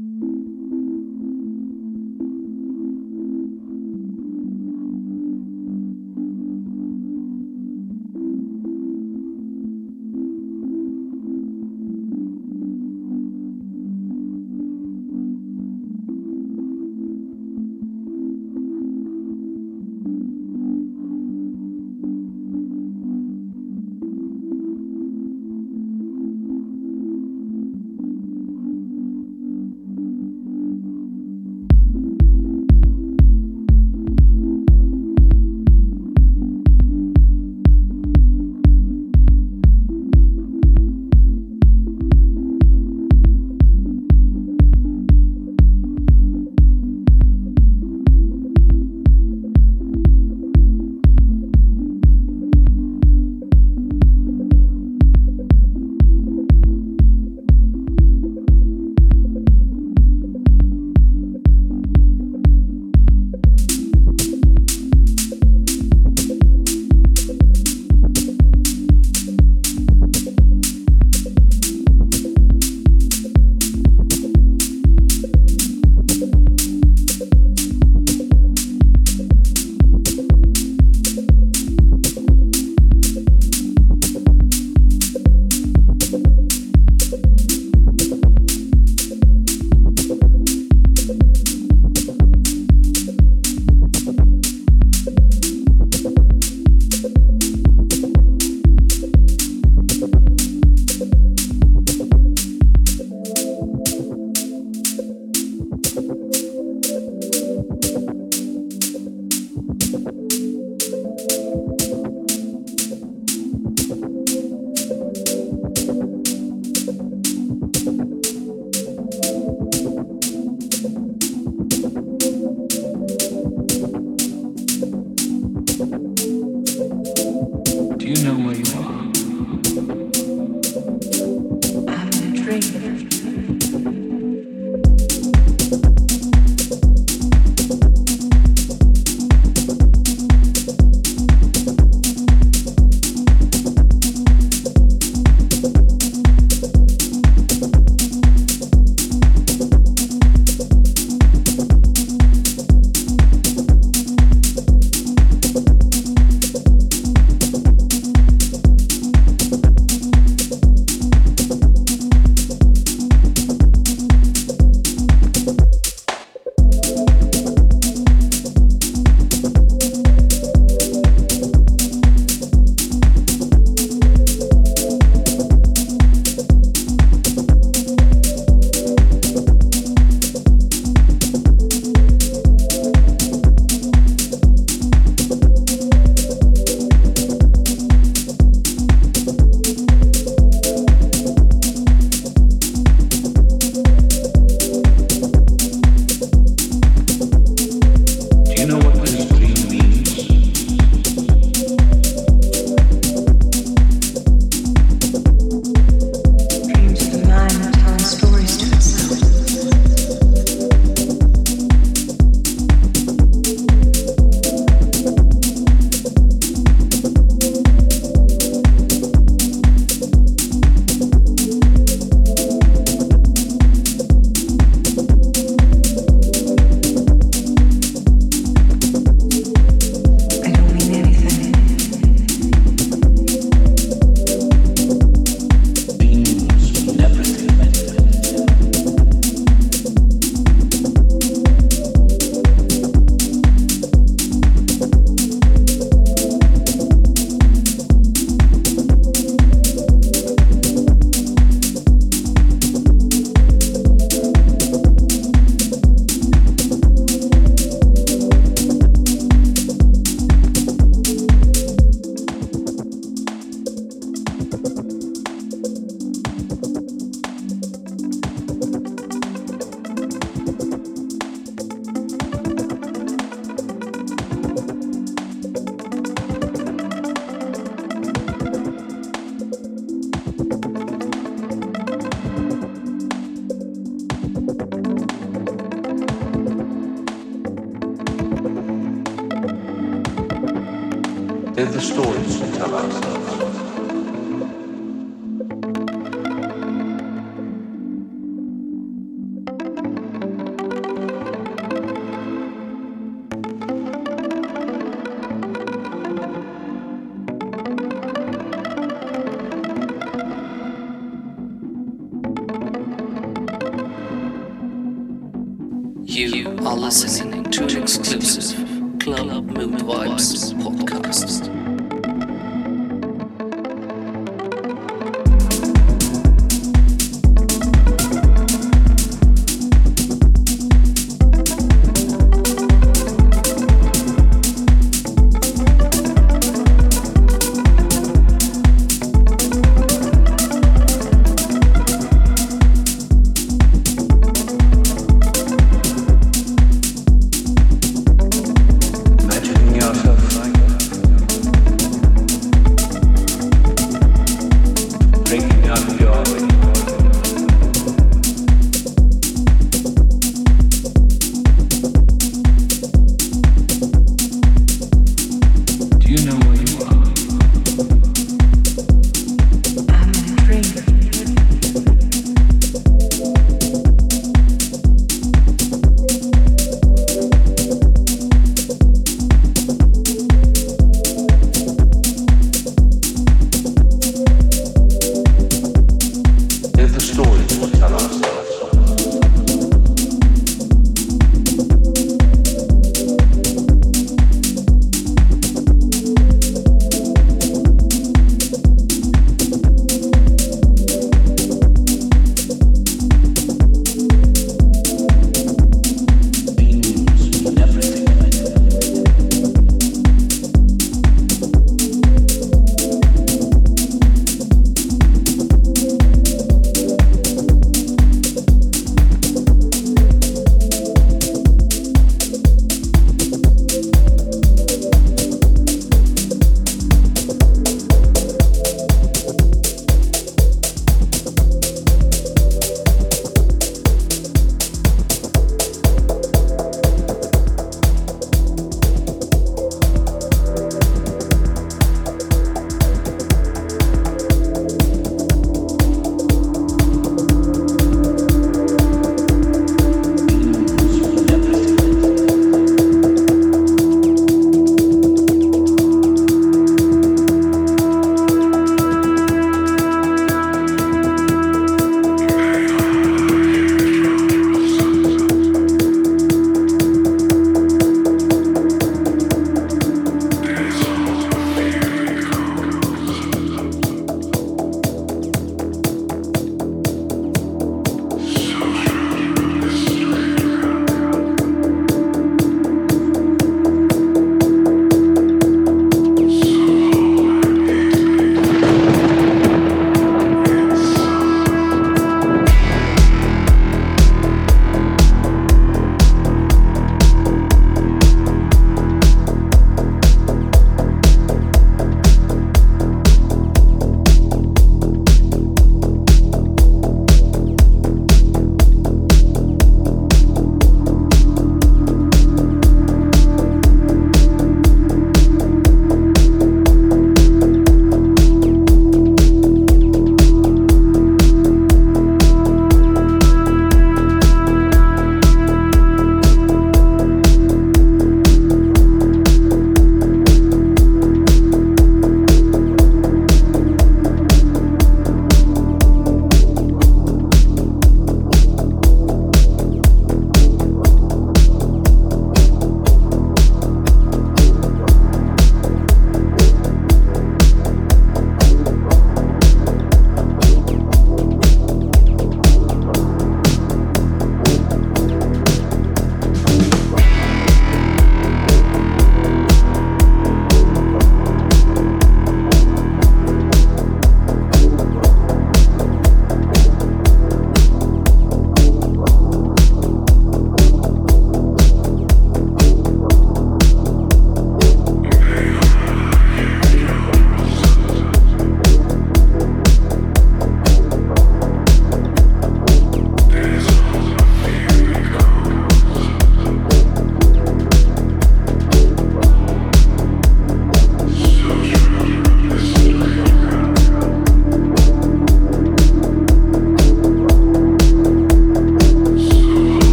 Música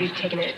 you've taken it